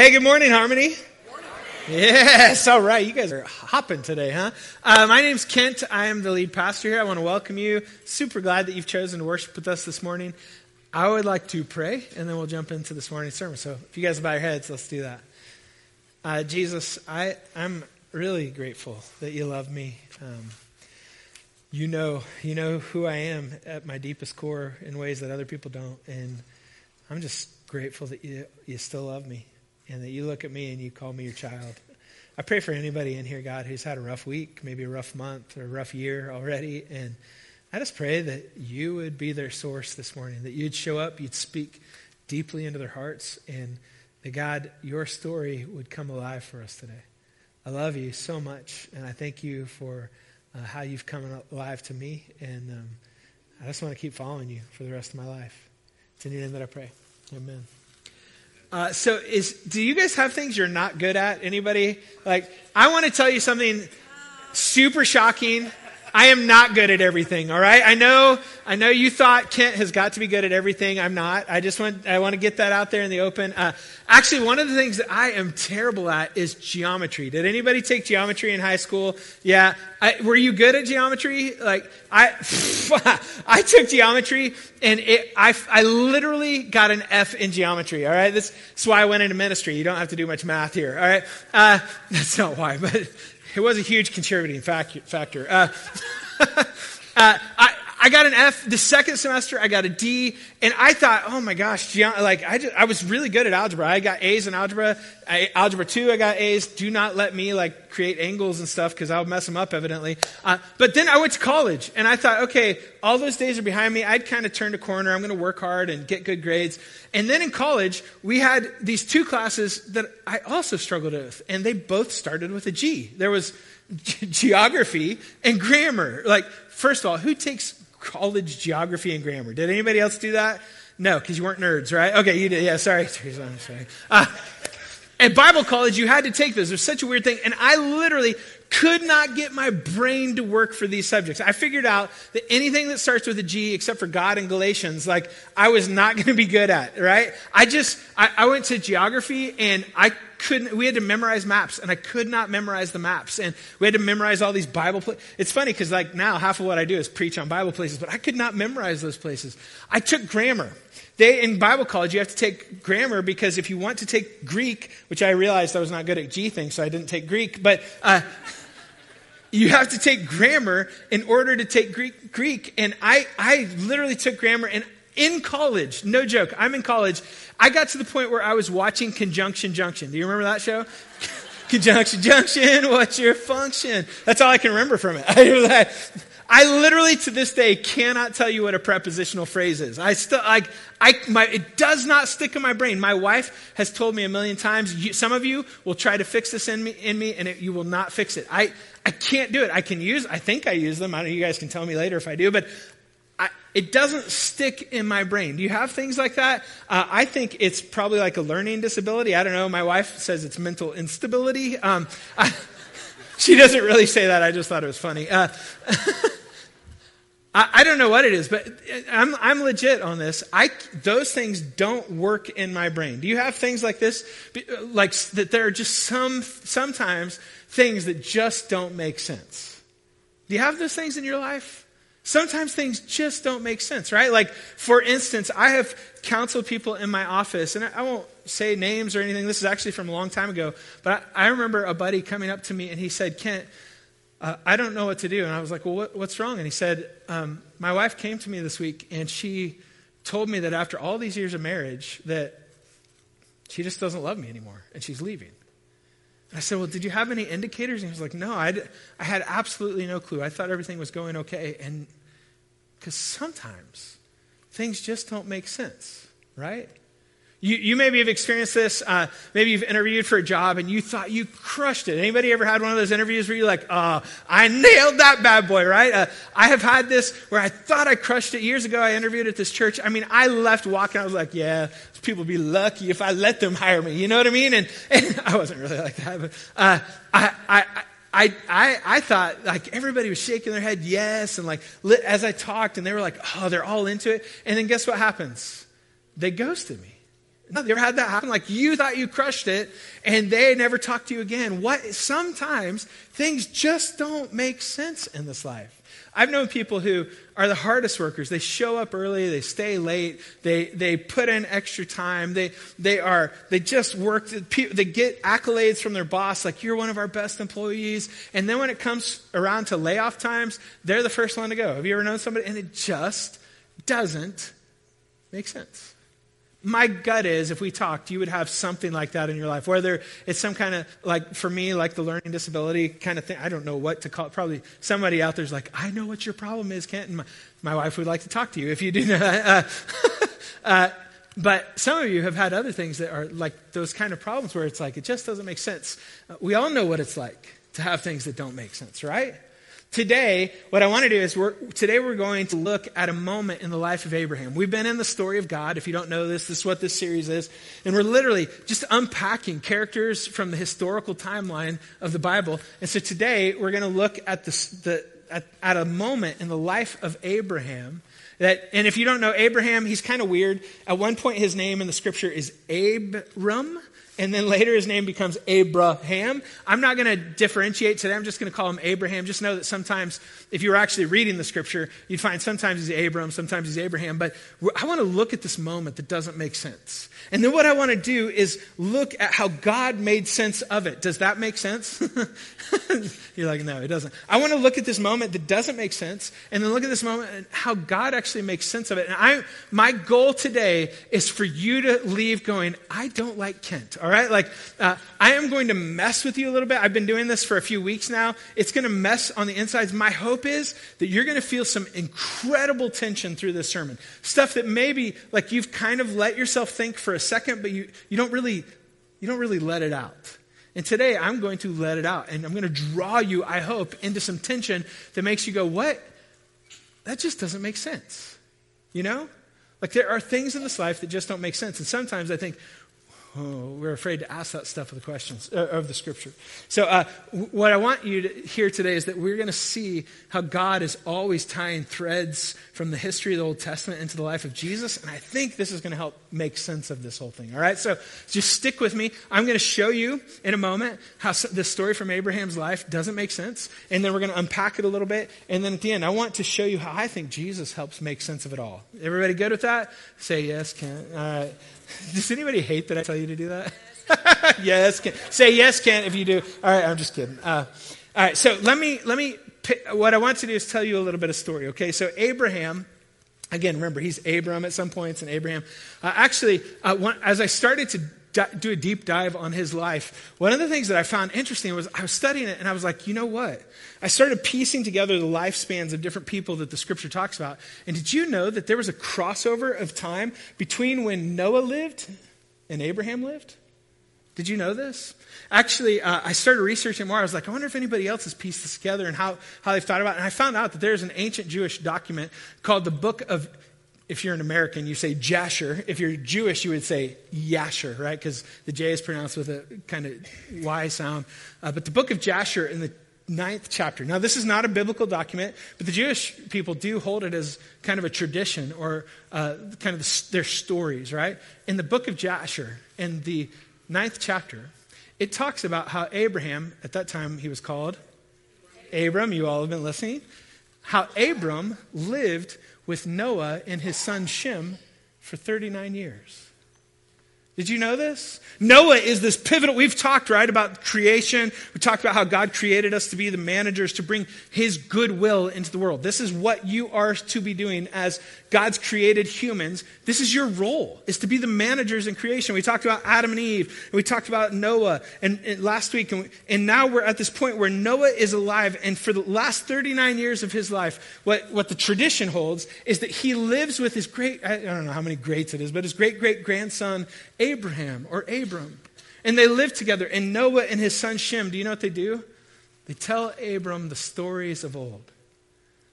Hey, good morning, Harmony. Yes, all right. You guys are hopping today, huh? Uh, my name's Kent. I am the lead pastor here. I want to welcome you. Super glad that you've chosen to worship with us this morning. I would like to pray, and then we'll jump into this morning's sermon. So if you guys bow your heads, let's do that. Uh, Jesus, I, I'm really grateful that you love me. Um, you know, you know who I am at my deepest core in ways that other people don't, and I'm just grateful that you, you still love me and that you look at me and you call me your child. I pray for anybody in here, God, who's had a rough week, maybe a rough month or a rough year already. And I just pray that you would be their source this morning, that you'd show up, you'd speak deeply into their hearts, and that God, your story would come alive for us today. I love you so much, and I thank you for uh, how you've come alive to me. And um, I just want to keep following you for the rest of my life. It's in your name that I pray. Amen. Uh, so is do you guys have things you're not good at? Anybody? Like I want to tell you something super shocking. I am not good at everything, all right? I know I know you thought Kent has got to be good at everything. I'm not. I just want I want to get that out there in the open. Uh, actually, one of the things that I am terrible at is geometry. Did anybody take geometry in high school? Yeah. I, were you good at geometry? Like I I took geometry and it, I I literally got an F in geometry, all right? This, is why I went into ministry. You don't have to do much math here, all right? Uh, that's not why, but it was a huge contributing factor. Uh, uh, I, I got an F the second semester. I got a D, and I thought, oh my gosh, like I, just, I was really good at algebra. I got A's in algebra. I, algebra two, I got A's. Do not let me like create angles and stuff because I'll mess them up evidently. Uh, but then I went to college, and I thought, okay, all those days are behind me. I'd kind of turned a corner. I'm going to work hard and get good grades. And then in college, we had these two classes that I also struggled with, and they both started with a G. There was geography and grammar. Like, first of all, who takes college geography and grammar. Did anybody else do that? No, because you weren't nerds, right? Okay, you did. Yeah, sorry. I'm sorry. Uh, at Bible college, you had to take this. There's such a weird thing. And I literally could not get my brain to work for these subjects. I figured out that anything that starts with a G, except for God and Galatians, like I was not going to be good at, right? I just, I, I went to geography and I couldn't, we had to memorize maps and I could not memorize the maps. And we had to memorize all these Bible places. It's funny because like now half of what I do is preach on Bible places, but I could not memorize those places. I took grammar. They, in Bible college, you have to take grammar because if you want to take Greek, which I realized I was not good at G things, so I didn't take Greek, but, uh, you have to take grammar in order to take Greek, Greek. And I, I literally took grammar and in college, no joke, I'm in college, I got to the point where I was watching Conjunction Junction. Do you remember that show? Conjunction Junction, what's your function? That's all I can remember from it. I, I literally to this day cannot tell you what a prepositional phrase is. I still like I my it does not stick in my brain. My wife has told me a million times. You, some of you will try to fix this in me, in me, and it, you will not fix it. I I can't do it. I can use. I think I use them. I know you guys can tell me later if I do, but it doesn't stick in my brain. Do you have things like that? Uh, I think it's probably like a learning disability. I don't know. My wife says it's mental instability. Um, I, she doesn't really say that. I just thought it was funny. Uh, I, I, don't know what it is, but I'm, I'm legit on this. I, those things don't work in my brain. Do you have things like this? Like that there are just some, sometimes things that just don't make sense. Do you have those things in your life? Sometimes things just don't make sense, right? Like, for instance, I have counseled people in my office, and I won't say names or anything. This is actually from a long time ago. But I, remember a buddy coming up to me and he said, Kent, uh, I don't know what to do. And I was like, Well, what, what's wrong? And he said, um, My wife came to me this week and she told me that after all these years of marriage, that she just doesn't love me anymore and she's leaving. And I said, Well, did you have any indicators? And he was like, No, I, I had absolutely no clue. I thought everything was going okay. And because sometimes things just don't make sense, right? You, you maybe have experienced this. Uh, maybe you've interviewed for a job and you thought you crushed it. Anybody ever had one of those interviews where you're like, oh, I nailed that bad boy, right? Uh, I have had this where I thought I crushed it years ago. I interviewed at this church. I mean, I left walking. I was like, yeah, people be lucky if I let them hire me. You know what I mean? And, and I wasn't really like that, but uh, I, I, I, I, I thought like everybody was shaking their head yes and like as i talked and they were like oh they're all into it and then guess what happens they ghosted me No, you ever had that happen? Like you thought you crushed it and they never talked to you again. What sometimes things just don't make sense in this life. I've known people who are the hardest workers. They show up early, they stay late, they, they put in extra time, they, they are, they just work, they get accolades from their boss, like, you're one of our best employees. And then when it comes around to layoff times, they're the first one to go. Have you ever known somebody? And it just doesn't make sense my gut is if we talked, you would have something like that in your life, whether it's some kind of, like for me, like the learning disability kind of thing. I don't know what to call it. Probably somebody out there's like, I know what your problem is, Kent. And my, my wife would like to talk to you if you do that. Uh, uh, but some of you have had other things that are like those kind of problems where it's like, it just doesn't make sense. Uh, we all know what it's like to have things that don't make sense, right? Today, what I want to do is we're, today we're going to look at a moment in the life of Abraham. We've been in the story of God. If you don't know this, this is what this series is. And we're literally just unpacking characters from the historical timeline of the Bible. And so today we're going to look at, the, the at, at a moment in the life of Abraham that, and if you don't know Abraham, he's kind of weird. At one point, his name in the scripture is Abram and then later his name becomes Abraham. I'm not going to differentiate today. I'm just going to call him Abraham. Just know that sometimes, if you were actually reading the scripture, you'd find sometimes he's Abram, sometimes he's Abraham. But I want to look at this moment that doesn't make sense. And then what I want to do is look at how God made sense of it. Does that make sense? You're like, no, it doesn't. I want to look at this moment that doesn't make sense, and then look at this moment and how God actually makes sense of it. And I, my goal today is for you to leave going, I don't like Kent. All right, like uh, I am going to mess with you a little bit. I've been doing this for a few weeks now. It's going to mess on the insides. My hope is that you're going to feel some incredible tension through this sermon, stuff that maybe like you've kind of let yourself think for a second, but you you don't really you don't really let it out. And today I'm going to let it out. And I'm going to draw you, I hope, into some tension that makes you go, what? That just doesn't make sense. You know? Like there are things in this life that just don't make sense. And sometimes I think, Oh, we're afraid to ask that stuff of the questions uh, of the scripture. So, uh, what I want you to hear today is that we're going to see how God is always tying threads from the history of the Old Testament into the life of Jesus, and I think this is going to help make sense of this whole thing. All right, so just stick with me. I'm going to show you in a moment how this story from Abraham's life doesn't make sense, and then we're going to unpack it a little bit, and then at the end, I want to show you how I think Jesus helps make sense of it all. Everybody good with that? Say yes, Kent. All right. Does anybody hate that I tell you to do that? yes, Kent. Say yes, Kent, if you do. All right, I'm just kidding. Uh, all right, so let me let me. What I want to do is tell you a little bit of story. Okay, so Abraham. Again, remember he's Abram at some points, and Abraham. Uh, actually, uh, one, as I started to do a deep dive on his life, one of the things that I found interesting was I was studying it and I was like, you know what? I started piecing together the lifespans of different people that the scripture talks about. And did you know that there was a crossover of time between when Noah lived and Abraham lived? Did you know this? Actually, uh, I started researching more. I was like, I wonder if anybody else has pieced this together and how, how they've thought about it. And I found out that there's an ancient Jewish document called the Book of if you're an American, you say Jasher. If you're Jewish, you would say Yasher, right? Because the J is pronounced with a kind of Y sound. Uh, but the book of Jasher in the ninth chapter. Now, this is not a biblical document, but the Jewish people do hold it as kind of a tradition or uh, kind of the, their stories, right? In the book of Jasher, in the ninth chapter, it talks about how Abraham, at that time he was called Abram, you all have been listening, how Abram lived with Noah and his son Shem for 39 years. Did you know this? Noah is this pivotal. We've talked, right, about creation. We talked about how God created us to be the managers, to bring his goodwill into the world. This is what you are to be doing as God's created humans. This is your role, is to be the managers in creation. We talked about Adam and Eve, and we talked about Noah and, and last week, and, we, and now we're at this point where Noah is alive, and for the last 39 years of his life, what, what the tradition holds is that he lives with his great, I don't know how many greats it is, but his great great grandson Abraham or Abram. And they live together. And Noah and his son Shem, do you know what they do? They tell Abram the stories of old.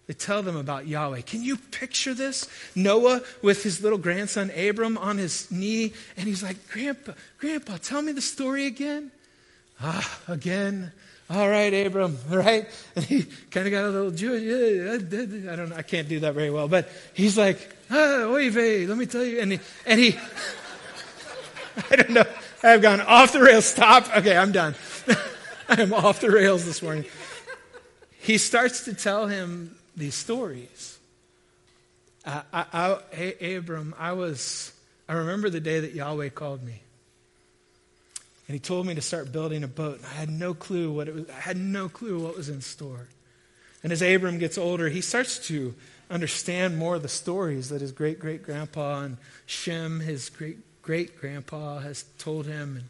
They tell them about Yahweh. Can you picture this? Noah with his little grandson Abram on his knee, and he's like, Grandpa, Grandpa, tell me the story again. Ah, again. All right, Abram, right? And he kind of got a little Jewish. I don't know, I can't do that very well, but he's like, ah, oy vey, let me tell you. And he, and he I don't know. I have gone off the rails. Stop. Okay, I'm done. I am off the rails this morning. He starts to tell him these stories. Uh, I, I, Abram, I was, I remember the day that Yahweh called me. And he told me to start building a boat. I had no clue what it was. I had no clue what was in store. And as Abram gets older, he starts to understand more of the stories that his great great grandpa and Shem, his great great grandpa, has told him. And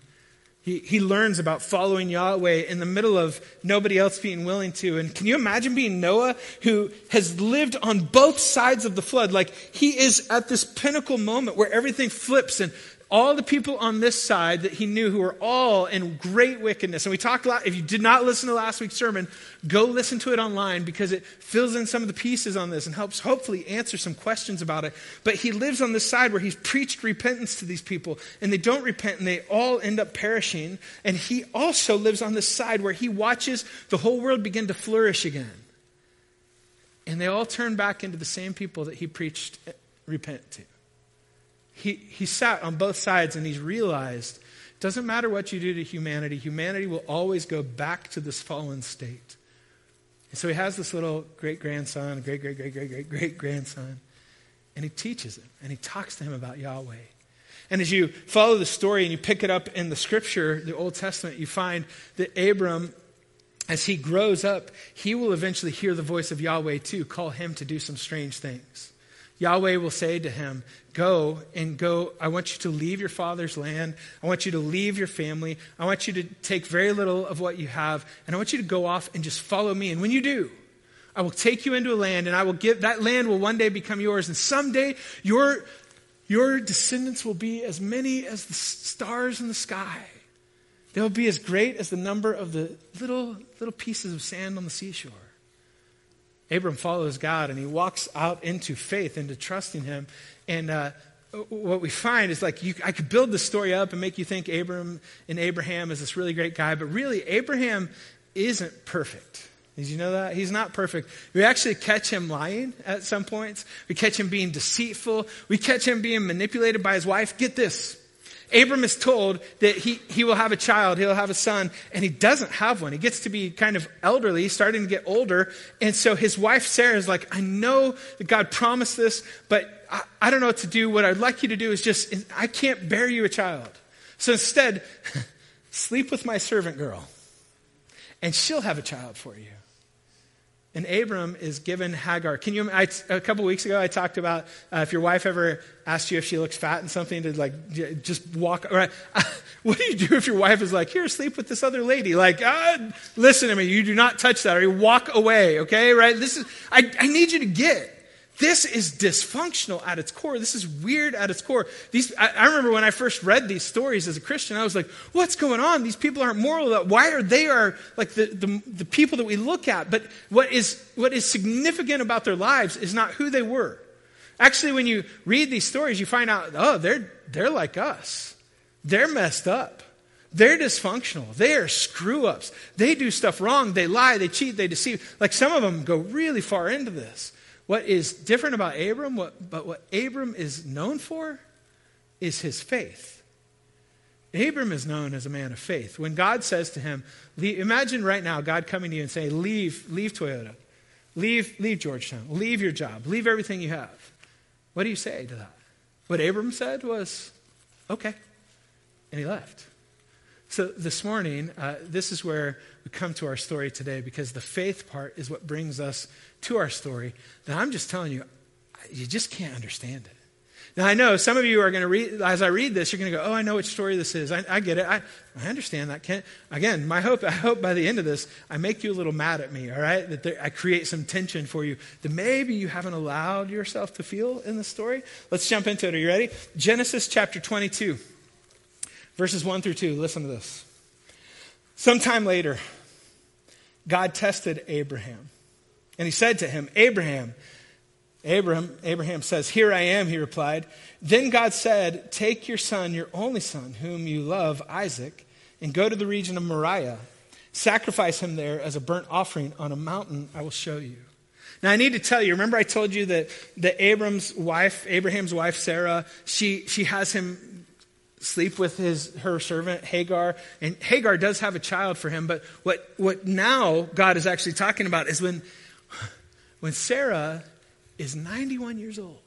he, he learns about following Yahweh in the middle of nobody else being willing to. And can you imagine being Noah, who has lived on both sides of the flood? Like he is at this pinnacle moment where everything flips and all the people on this side that he knew who were all in great wickedness. And we talked a lot. If you did not listen to last week's sermon, go listen to it online because it fills in some of the pieces on this and helps hopefully answer some questions about it. But he lives on this side where he's preached repentance to these people and they don't repent and they all end up perishing. And he also lives on this side where he watches the whole world begin to flourish again. And they all turn back into the same people that he preached repent to he, he sat on both sides and he's realized it doesn't matter what you do to humanity, humanity will always go back to this fallen state. And so he has this little great grandson, great, great, great, great, great, great grandson, and he teaches him and he talks to him about Yahweh. And as you follow the story and you pick it up in the scripture, the Old Testament, you find that Abram, as he grows up, he will eventually hear the voice of Yahweh too, call him to do some strange things. Yahweh will say to him, Go and go. I want you to leave your father's land. I want you to leave your family. I want you to take very little of what you have, and I want you to go off and just follow me. And when you do, I will take you into a land, and I will give that land will one day become yours. And someday your, your descendants will be as many as the stars in the sky. They'll be as great as the number of the little, little pieces of sand on the seashore. Abram follows God and he walks out into faith, into trusting him. And uh, what we find is like you, I could build the story up and make you think Abram and Abraham is this really great guy, but really, Abraham isn't perfect. Did you know that? He's not perfect. We actually catch him lying at some points. We catch him being deceitful. We catch him being manipulated by his wife. Get this. Abram is told that he, he will have a child, he'll have a son, and he doesn't have one. He gets to be kind of elderly, starting to get older. And so his wife Sarah is like, I know that God promised this, but I, I don't know what to do. What I'd like you to do is just, I can't bear you a child. So instead, sleep with my servant girl, and she'll have a child for you. And Abram is given Hagar. Can you? I, a couple weeks ago, I talked about uh, if your wife ever asked you if she looks fat and something to like just walk. Right? what do you do if your wife is like, "Here, sleep with this other lady"? Like, uh, listen to me. You do not touch that, or you walk away. Okay, right? This is. I, I need you to get. This is dysfunctional at its core. This is weird at its core. These, I, I, remember when I first read these stories as a Christian, I was like, what's going on? These people aren't moral. Why are they are like the, the, the people that we look at? But what is, what is significant about their lives is not who they were. Actually, when you read these stories, you find out, oh, they're, they're like us. They're messed up. They're dysfunctional. They are screw ups. They do stuff wrong. They lie. They cheat. They deceive. Like some of them go really far into this. What is different about Abram, what, but what Abram is known for, is his faith. Abram is known as a man of faith. When God says to him, imagine right now God coming to you and saying, Leave, leave Toyota, leave, leave Georgetown, leave your job, leave everything you have. What do you say to that? What Abram said was, Okay. And he left. So this morning, uh, this is where we come to our story today because the faith part is what brings us to our story. That I'm just telling you, you just can't understand it. Now, I know some of you are going to read, as I read this, you're going to go, oh, I know which story this is. I, I get it. I, I understand that. Kent, again, my hope, I hope by the end of this, I make you a little mad at me, all right? That there, I create some tension for you that maybe you haven't allowed yourself to feel in the story. Let's jump into it. Are you ready? Genesis chapter 22. Verses 1 through 2, listen to this. Sometime later, God tested Abraham. And he said to him, Abraham, Abraham, Abraham says, Here I am, he replied. Then God said, Take your son, your only son, whom you love, Isaac, and go to the region of Moriah. Sacrifice him there as a burnt offering on a mountain I will show you. Now I need to tell you, remember I told you that, that Abram's wife, Abraham's wife, Sarah, she, she has him sleep with his her servant Hagar, and Hagar does have a child for him. But what what now God is actually talking about is when when Sarah is 91 years old,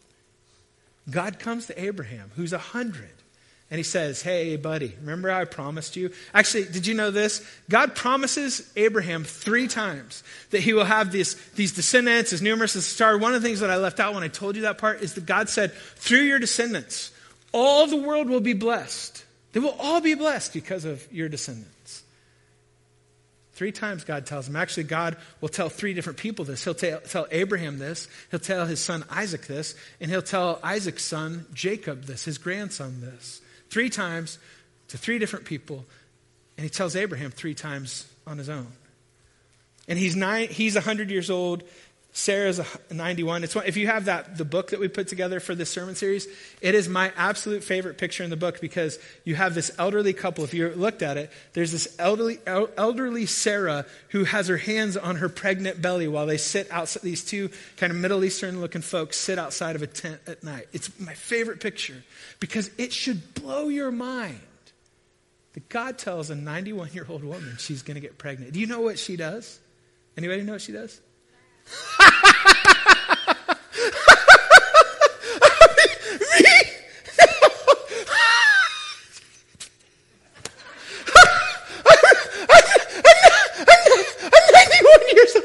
God comes to Abraham, who's 100, and he says, Hey, buddy, remember I promised you? Actually, did you know this? God promises Abraham three times that he will have this, these descendants as numerous as the star. One of the things that I left out when I told you that part is that God said, Through your descendants, all the world will be blessed. They will all be blessed because of your descendants. Three times God tells him. Actually, God will tell three different people this. He'll tell, tell Abraham this, he'll tell his son Isaac this, and he'll tell Isaac's son Jacob this, his grandson this. Three times to three different people. And he tells Abraham three times on his own. And he's, nine, he's 100 years old. Sarah's 91. It's one, if you have that the book that we put together for this sermon series, it is my absolute favorite picture in the book because you have this elderly couple. If you looked at it, there's this elderly elderly Sarah who has her hands on her pregnant belly while they sit outside. These two kind of Middle Eastern looking folks sit outside of a tent at night. It's my favorite picture because it should blow your mind that God tells a 91 year old woman she's going to get pregnant. Do you know what she does? Anybody know what she does?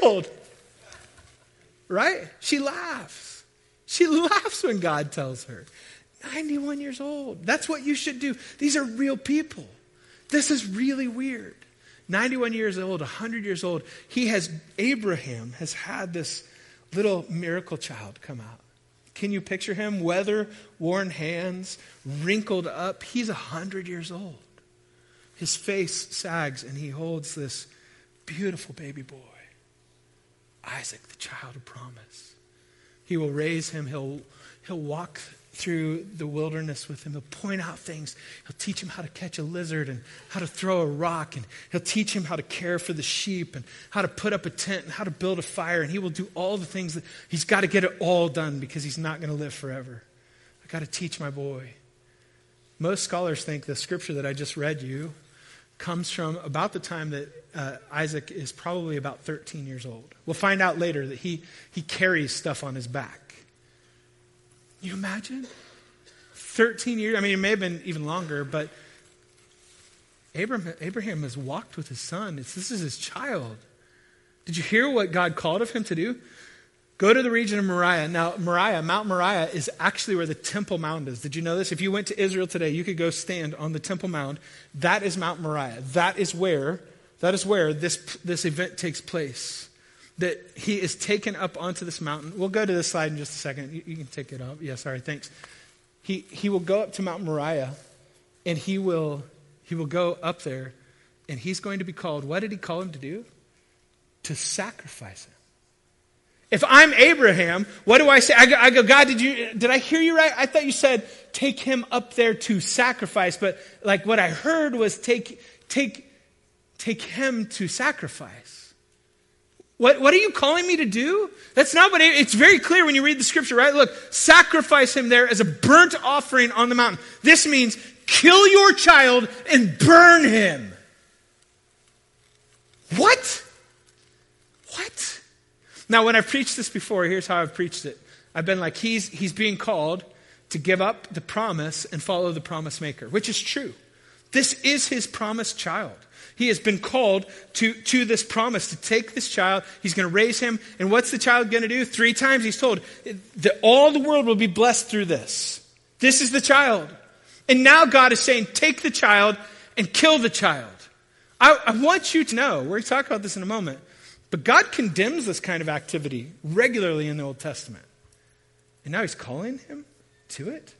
Old. Right? She laughs. She laughs when God tells her. 91 years old. That's what you should do. These are real people. This is really weird. 91 years old, 100 years old. He has, Abraham has had this little miracle child come out. Can you picture him? Weather worn hands, wrinkled up. He's 100 years old. His face sags and he holds this beautiful baby boy, Isaac, the child of promise. He will raise him, he'll, he'll walk through the wilderness with him. He'll point out things. He'll teach him how to catch a lizard and how to throw a rock. And he'll teach him how to care for the sheep and how to put up a tent and how to build a fire. And he will do all the things that he's got to get it all done because he's not going to live forever. I got to teach my boy. Most scholars think the scripture that I just read you comes from about the time that uh, Isaac is probably about 13 years old. We'll find out later that he, he carries stuff on his back you imagine? 13 years. I mean, it may have been even longer, but Abraham, Abraham has walked with his son. It's, this is his child. Did you hear what God called of him to do? Go to the region of Moriah. Now, Moriah, Mount Moriah, is actually where the Temple Mount is. Did you know this? If you went to Israel today, you could go stand on the Temple Mount. That is Mount Moriah. That is where, that is where this, this event takes place that he is taken up onto this mountain. We'll go to this slide in just a second. You, you can take it up. Yeah, sorry, thanks. He, he will go up to Mount Moriah and he will, he will go up there and he's going to be called, what did he call him to do? To sacrifice him. If I'm Abraham, what do I say? I go, I go, God, did you, did I hear you right? I thought you said take him up there to sacrifice, but like what I heard was take, take, take him to sacrifice. What, what are you calling me to do? That's not what it's very clear when you read the scripture, right? Look, sacrifice him there as a burnt offering on the mountain. This means kill your child and burn him. What? What? Now, when I've preached this before, here's how I've preached it. I've been like, he's, he's being called to give up the promise and follow the promise maker, which is true. This is his promised child. He has been called to, to this promise to take this child. He's going to raise him. And what's the child going to do? Three times he's told that all the world will be blessed through this. This is the child. And now God is saying, take the child and kill the child. I, I want you to know, we're going to talk about this in a moment, but God condemns this kind of activity regularly in the Old Testament. And now he's calling him to it?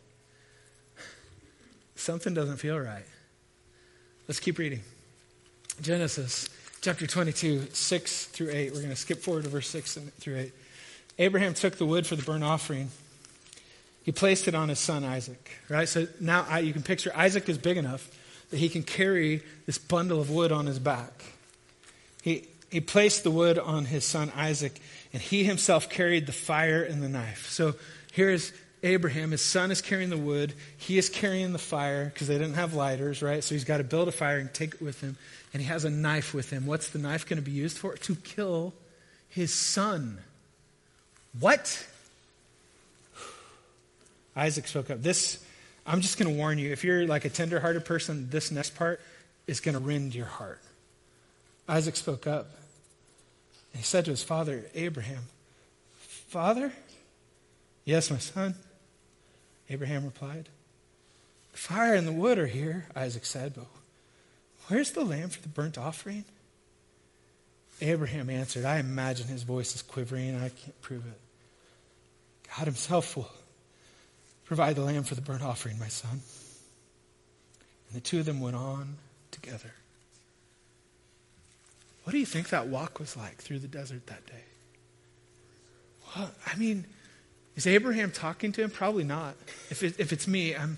Something doesn't feel right. Let's keep reading. Genesis chapter 22, 6 through 8. We're going to skip forward to verse 6 through 8. Abraham took the wood for the burnt offering. He placed it on his son Isaac, right? So now you can picture Isaac is big enough that he can carry this bundle of wood on his back. He, he placed the wood on his son Isaac, and he himself carried the fire and the knife. So here's Abraham. His son is carrying the wood. He is carrying the fire because they didn't have lighters, right? So he's got to build a fire and take it with him. And he has a knife with him. What's the knife going to be used for? To kill his son. What? Isaac spoke up. This, I'm just going to warn you. If you're like a tender-hearted person, this next part is going to rend your heart. Isaac spoke up. And he said to his father, Abraham, Father? Yes, my son. Abraham replied. The fire and the wood are here, Isaac said, but where's the lamb for the burnt offering? Abraham answered, I imagine his voice is quivering, I can't prove it. God himself will provide the lamb for the burnt offering, my son. And the two of them went on together. What do you think that walk was like through the desert that day? Well, I mean, is Abraham talking to him? Probably not. If, it, if it's me, I'm,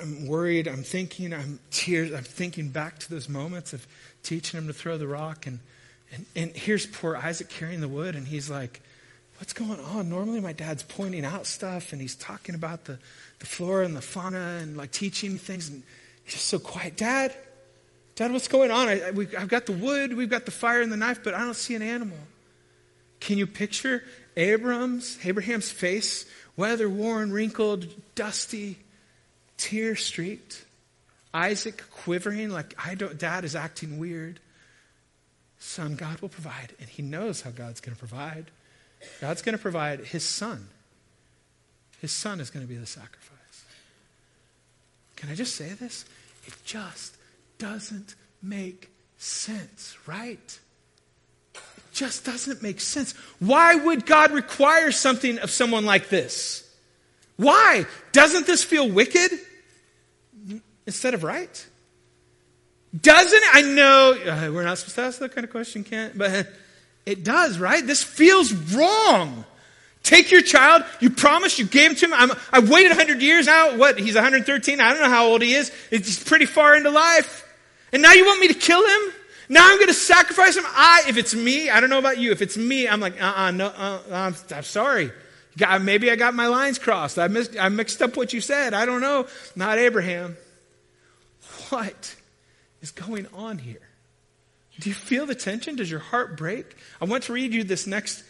I'm worried, I'm thinking, I'm tears, I'm thinking back to those moments of teaching him to throw the rock. And, and, and here's poor Isaac carrying the wood, and he's like, What's going on? Normally, my dad's pointing out stuff, and he's talking about the, the flora and the fauna and like teaching things, and he's just so quiet. Dad, Dad, what's going on? I, we, I've got the wood, we've got the fire and the knife, but I don't see an animal. Can you picture Abram's, Abraham's face, weather worn, wrinkled, dusty, tear streaked? Isaac quivering like I don't dad is acting weird. Son, God will provide, and he knows how God's going to provide. God's going to provide his son. His son is going to be the sacrifice. Can I just say this? It just doesn't make sense, right? Just doesn't make sense. Why would God require something of someone like this? Why? Doesn't this feel wicked instead of right? Doesn't? I know uh, we're not supposed to ask that kind of question, Kent, but it does, right? This feels wrong. Take your child. You promised. You gave him to him. I'm, I waited 100 years now. What? He's 113. I don't know how old he is. He's pretty far into life. And now you want me to kill him? Now I'm going to sacrifice him? I, if it's me, I don't know about you. If it's me, I'm like, uh-uh, no, uh, I'm, I'm sorry. God, maybe I got my lines crossed. I, missed, I mixed up what you said. I don't know. Not Abraham. What is going on here? Do you feel the tension? Does your heart break? I want to read you this next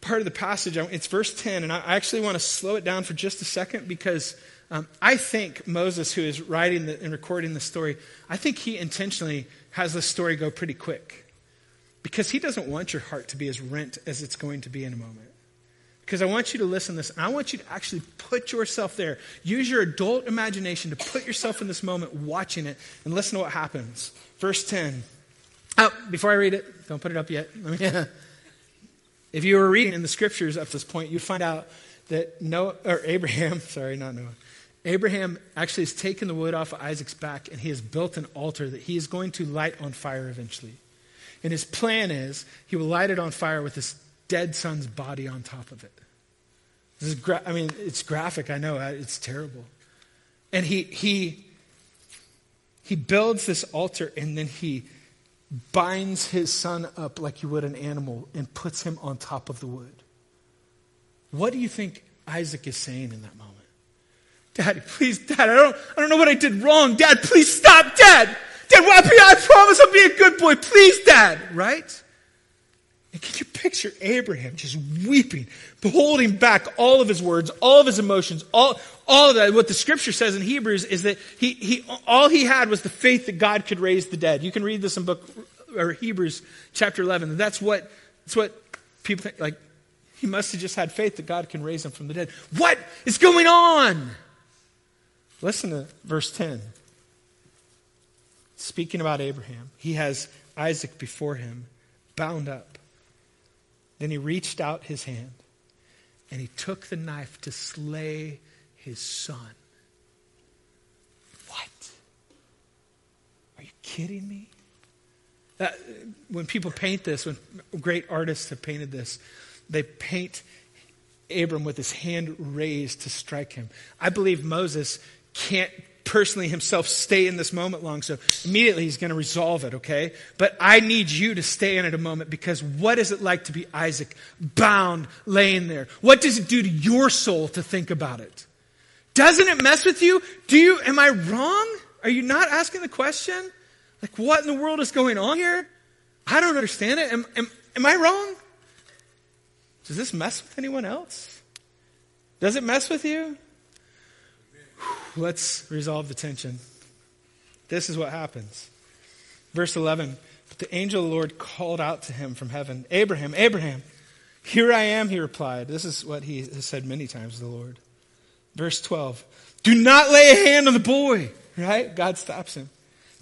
part of the passage. It's verse 10, and I actually want to slow it down for just a second because um, I think Moses, who is writing the, and recording the story, I think he intentionally has the story go pretty quick because he doesn't want your heart to be as rent as it's going to be in a moment. Because I want you to listen to this, I want you to actually put yourself there. Use your adult imagination to put yourself in this moment, watching it, and listen to what happens. Verse 10. Oh, before I read it, don't put it up yet. if you were reading in the scriptures up to this point, you'd find out that Noah, or Abraham, sorry, not Noah, Abraham actually has taken the wood off of Isaac's back and he has built an altar that he is going to light on fire eventually. And his plan is he will light it on fire with his dead son's body on top of it. This is gra- I mean, it's graphic, I know, it's terrible. And he, he, he builds this altar and then he binds his son up like you would an animal and puts him on top of the wood. What do you think Isaac is saying in that moment? Daddy, please, Dad, I don't, I don't know what I did wrong. Dad, please stop. Dad, Dad, I promise I'll be a good boy. Please, Dad. Right? And can you picture Abraham just weeping, holding back all of his words, all of his emotions, all, all of that? What the scripture says in Hebrews is that he, he, all he had was the faith that God could raise the dead. You can read this in book, or Hebrews chapter 11. That's what, that's what people think, like, he must have just had faith that God can raise him from the dead. What is going on? Listen to verse 10. Speaking about Abraham, he has Isaac before him, bound up. Then he reached out his hand and he took the knife to slay his son. What? Are you kidding me? When people paint this, when great artists have painted this, they paint Abram with his hand raised to strike him. I believe Moses can't personally himself stay in this moment long. So immediately he's going to resolve it, okay? But I need you to stay in it a moment because what is it like to be Isaac bound, laying there? What does it do to your soul to think about it? Doesn't it mess with you? Do you, am I wrong? Are you not asking the question? Like, what in the world is going on here? I don't understand it. Am, am, am I wrong? Does this mess with anyone else? Does it mess with you? Let's resolve the tension. This is what happens. Verse 11 But the angel of the Lord called out to him from heaven Abraham, Abraham, here I am, he replied. This is what he has said many times to the Lord. Verse 12 Do not lay a hand on the boy, right? God stops him.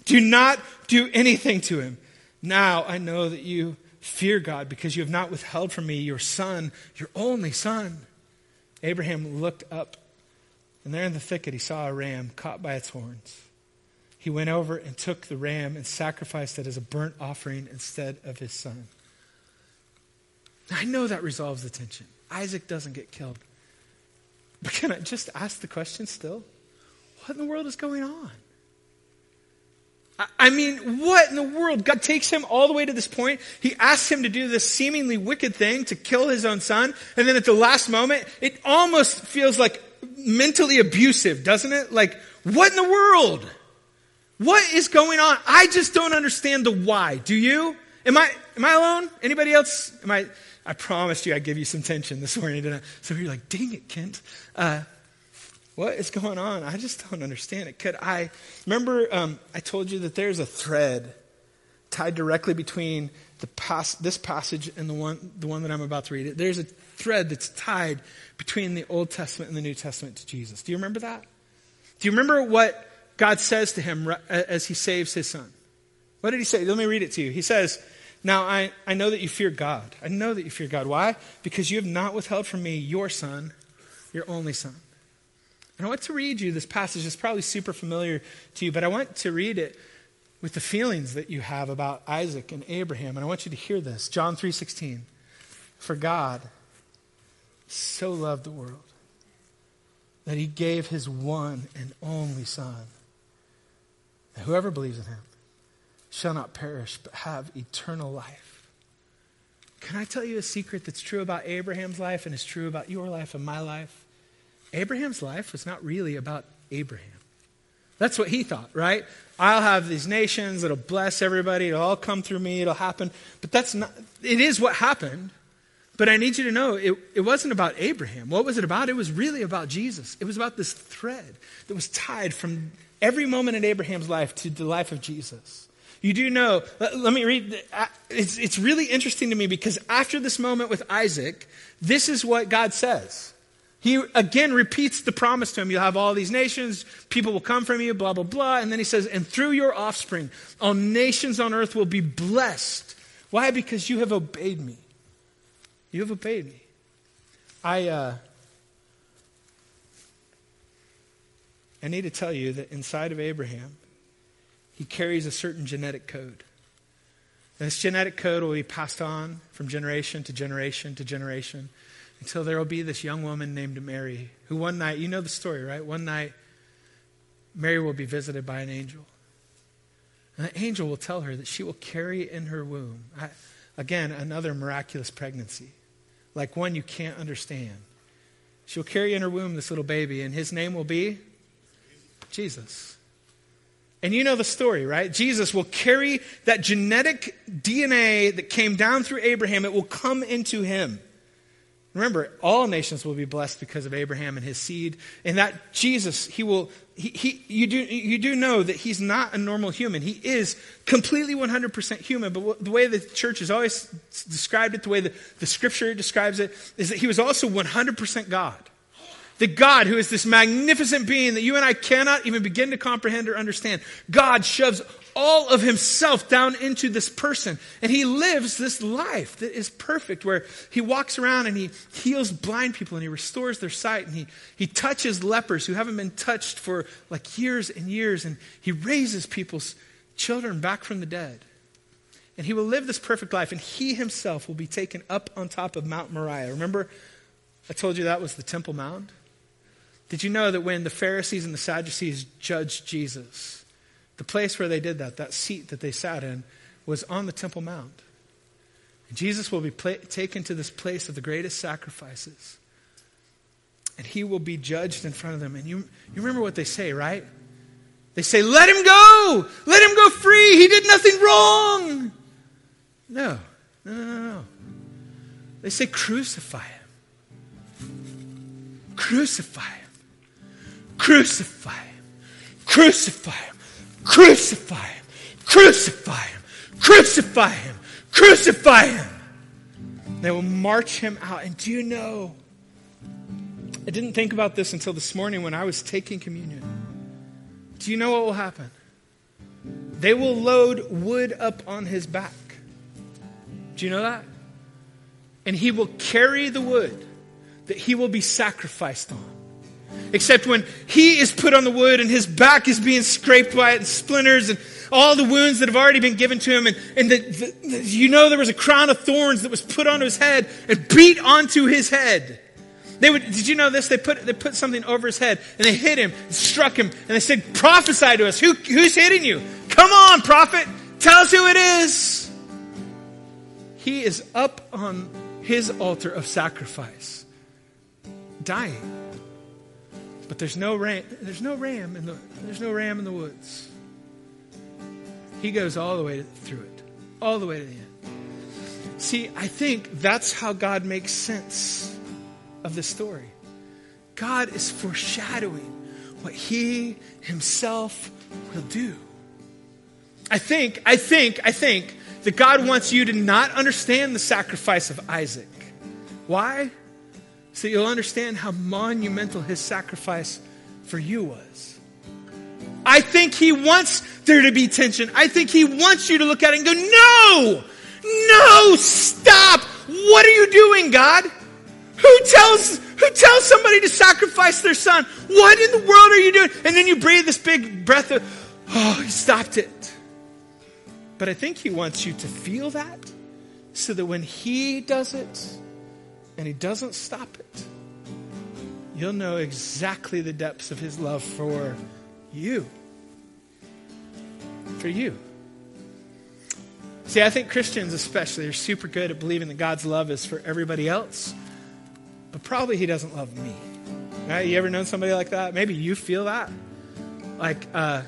Do not do anything to him. Now I know that you fear God because you have not withheld from me your son, your only son. Abraham looked up and there in the thicket, he saw a ram caught by its horns. He went over and took the ram and sacrificed it as a burnt offering instead of his son. I know that resolves the tension. Isaac doesn't get killed. But can I just ask the question still? What in the world is going on? I mean, what in the world? God takes him all the way to this point. He asks him to do this seemingly wicked thing to kill his own son. And then at the last moment, it almost feels like mentally abusive, doesn't it? Like, what in the world? What is going on? I just don't understand the why. Do you? Am I, am I alone? Anybody else? Am I, I promised you I'd give you some tension this morning, didn't I? So you're like, dang it, Kent. Uh, what is going on? I just don't understand it. Could I, remember um, I told you that there's a thread tied directly between the pas- this passage and the one, the one that I'm about to read. There's a thread that's tied between the Old Testament and the New Testament to Jesus. Do you remember that? Do you remember what God says to him as he saves his son? What did he say? Let me read it to you. He says, Now I, I know that you fear God. I know that you fear God. Why? Because you have not withheld from me your son, your only son. And I want to read you this passage. It's probably super familiar to you, but I want to read it with the feelings that you have about Isaac and Abraham. And I want you to hear this. John 3:16. For God so loved the world that he gave his one and only son. That whoever believes in him shall not perish but have eternal life. Can I tell you a secret that's true about Abraham's life and is true about your life and my life? Abraham's life was not really about Abraham. That's what he thought, right? I'll have these nations, it'll bless everybody, it'll all come through me, it'll happen. But that's not, it is what happened. But I need you to know it, it wasn't about Abraham. What was it about? It was really about Jesus. It was about this thread that was tied from every moment in Abraham's life to the life of Jesus. You do know, let, let me read, it's, it's really interesting to me because after this moment with Isaac, this is what God says. He again repeats the promise to him You'll have all these nations, people will come from you, blah, blah, blah. And then he says, And through your offspring, all nations on earth will be blessed. Why? Because you have obeyed me. You have obeyed me. I, uh, I need to tell you that inside of Abraham, he carries a certain genetic code. And this genetic code will be passed on from generation to generation to generation until there will be this young woman named Mary, who one night, you know the story, right? One night, Mary will be visited by an angel. And the angel will tell her that she will carry in her womb, again, another miraculous pregnancy like one you can't understand. She'll carry in her womb this little baby, and his name will be Jesus. And you know the story, right? Jesus will carry that genetic DNA that came down through Abraham, it will come into him. Remember, all nations will be blessed because of Abraham and his seed. And that Jesus, he will, he, he, you, do, you do know that he's not a normal human. He is completely 100% human. But the way the church has always described it, the way the, the scripture describes it, is that he was also 100% God. The God who is this magnificent being that you and I cannot even begin to comprehend or understand. God shoves all of himself down into this person. And he lives this life that is perfect, where he walks around and he heals blind people and he restores their sight and he, he touches lepers who haven't been touched for like years and years and he raises people's children back from the dead. And he will live this perfect life and he himself will be taken up on top of Mount Moriah. Remember, I told you that was the Temple Mount? Did you know that when the Pharisees and the Sadducees judged Jesus, the place where they did that, that seat that they sat in, was on the Temple Mount? Jesus will be taken to this place of the greatest sacrifices. And he will be judged in front of them. And you, you remember what they say, right? They say, Let him go! Let him go free! He did nothing wrong! No, no, no, no, no. They say, Crucify him. Crucify him. Crucify him. Crucify him. Crucify him. Crucify him. Crucify him. Crucify him. They will march him out. And do you know? I didn't think about this until this morning when I was taking communion. Do you know what will happen? They will load wood up on his back. Do you know that? And he will carry the wood that he will be sacrificed on. Except when he is put on the wood and his back is being scraped by it and splinters and all the wounds that have already been given to him. And, and the, the, you know there was a crown of thorns that was put onto his head and beat onto his head. They would, did you know this? They put, they put something over his head and they hit him, and struck him, and they said, prophesy to us. Who, who's hitting you? Come on, prophet. Tell us who it is. He is up on his altar of sacrifice, dying. But there's no ram, there's no ram in the, there's no ram in the woods. He goes all the way through it, all the way to the end. See, I think that's how God makes sense of the story. God is foreshadowing what he himself will do. I think, I think, I think that God wants you to not understand the sacrifice of Isaac. Why? So you'll understand how monumental his sacrifice for you was. I think he wants there to be tension. I think he wants you to look at it and go, no, no, stop. What are you doing, God? Who tells, who tells somebody to sacrifice their son? What in the world are you doing? And then you breathe this big breath of, oh, he stopped it. But I think he wants you to feel that so that when he does it and he doesn't stop it, you'll know exactly the depths of his love for you for you. See, I think Christians, especially, are super good at believing that God's love is for everybody else, but probably He doesn't love me. Right? You ever known somebody like that? Maybe you feel that. Like, uh,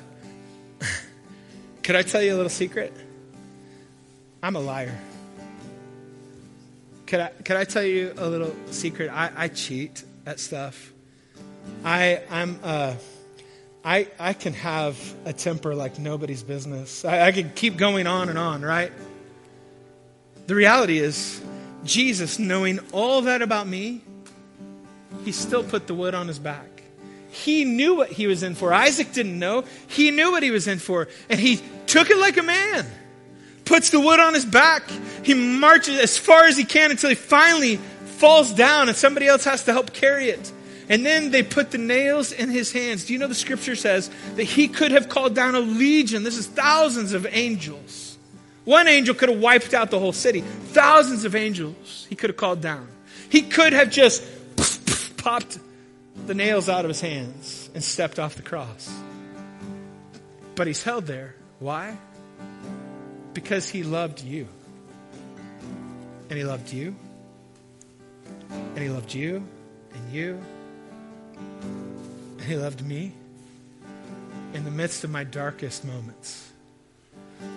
could I tell you a little secret? I'm a liar. Could I, I tell you a little secret? I, I cheat at stuff. I, I'm, uh, I, I can have a temper like nobody's business. I, I can keep going on and on, right? The reality is, Jesus, knowing all that about me, he still put the wood on his back. He knew what he was in for. Isaac didn't know. He knew what he was in for. And he took it like a man. Puts the wood on his back. He marches as far as he can until he finally falls down and somebody else has to help carry it. And then they put the nails in his hands. Do you know the scripture says that he could have called down a legion? This is thousands of angels. One angel could have wiped out the whole city. Thousands of angels he could have called down. He could have just popped the nails out of his hands and stepped off the cross. But he's held there. Why? Because he loved you. And he loved you. And he loved you and you And he loved me in the midst of my darkest moments.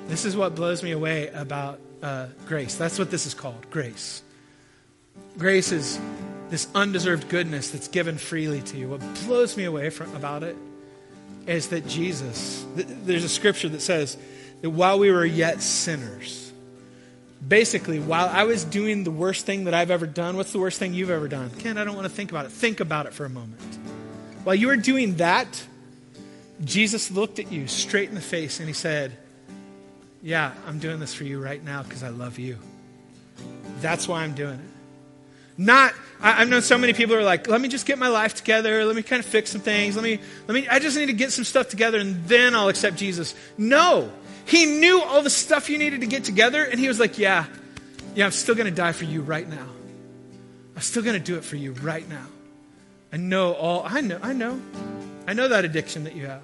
This is what blows me away about uh, grace. That's what this is called grace. Grace is this undeserved goodness that's given freely to you. What blows me away from, about it is that Jesus, th- there's a scripture that says that while we were yet sinners, basically, while I was doing the worst thing that I've ever done, what's the worst thing you've ever done? Ken, I don't want to think about it. Think about it for a moment. While you were doing that, Jesus looked at you straight in the face and he said, Yeah, I'm doing this for you right now because I love you. That's why I'm doing it. Not, I, have known so many people who are like, let me just get my life together. Let me kind of fix some things. Let me, let me, I just need to get some stuff together and then I'll accept Jesus. No. He knew all the stuff you needed to get together and he was like, yeah, yeah, I'm still going to die for you right now. I'm still going to do it for you right now. I know all, I know, I know. I know that addiction that you have.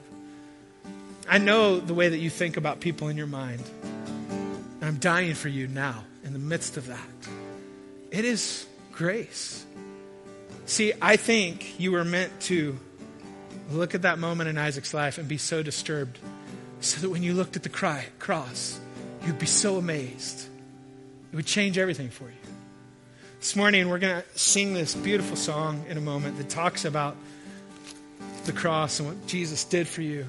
I know the way that you think about people in your mind. And I'm dying for you now in the midst of that. It is grace. See, I think you were meant to look at that moment in Isaac's life and be so disturbed so that when you looked at the cry, cross, you'd be so amazed. It would change everything for you. This morning, we're going to sing this beautiful song in a moment that talks about the cross and what Jesus did for you.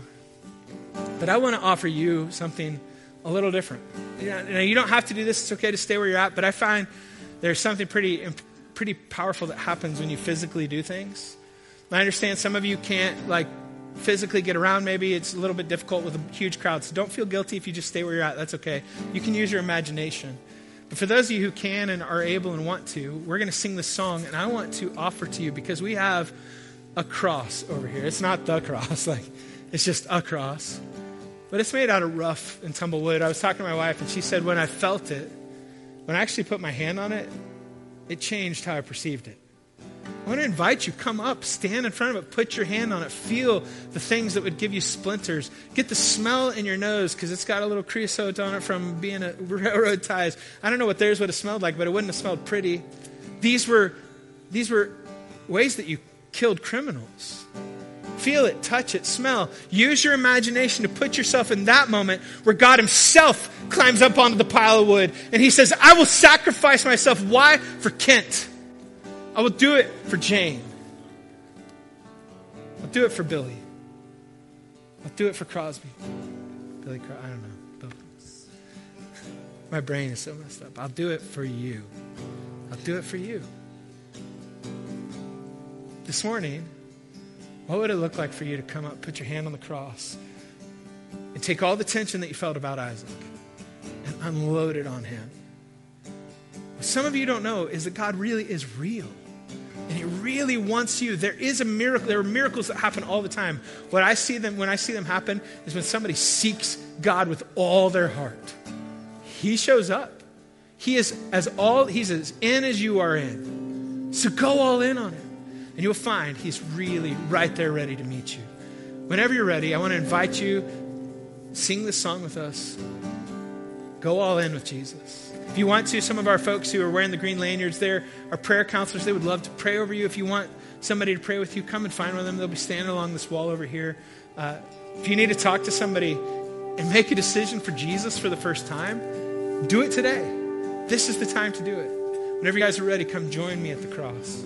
But I want to offer you something a little different. You, know, you don't have to do this. It's okay to stay where you're at. But I find there's something pretty, pretty powerful that happens when you physically do things. I understand some of you can't like physically get around. Maybe it's a little bit difficult with a huge crowd. So don't feel guilty if you just stay where you're at. That's okay. You can use your imagination. But for those of you who can and are able and want to, we're going to sing this song, and I want to offer to you because we have a cross over here. It's not the cross, like it's just a cross. But it's made out of rough and tumble wood. I was talking to my wife, and she said when I felt it, when I actually put my hand on it, it changed how I perceived it. I want to invite you, come up, stand in front of it, put your hand on it, feel the things that would give you splinters. Get the smell in your nose because it's got a little creosote on it from being a railroad ties. I don't know what theirs would have smelled like, but it wouldn't have smelled pretty. These were, these were ways that you killed criminals. Feel it, touch it, smell. Use your imagination to put yourself in that moment where God Himself climbs up onto the pile of wood and He says, I will sacrifice myself. Why? For Kent. I will do it for Jane. I'll do it for Billy. I'll do it for Crosby. Billy, Cros- I don't know. My brain is so messed up. I'll do it for you. I'll do it for you. This morning, what would it look like for you to come up, put your hand on the cross, and take all the tension that you felt about Isaac and unload it on him? What some of you don't know is that God really is real. And he really wants you. There is a miracle. There are miracles that happen all the time. What I see them when I see them happen is when somebody seeks God with all their heart. He shows up. He is as all he's as in as you are in. So go all in on it. And you'll find He's really right there ready to meet you. Whenever you're ready, I want to invite you, sing this song with us. Go all in with Jesus. If you want to, some of our folks who are wearing the green lanyards there are prayer counselors. They would love to pray over you. If you want somebody to pray with you, come and find one of them. They'll be standing along this wall over here. Uh, if you need to talk to somebody and make a decision for Jesus for the first time, do it today. This is the time to do it. Whenever you guys are ready, come join me at the cross.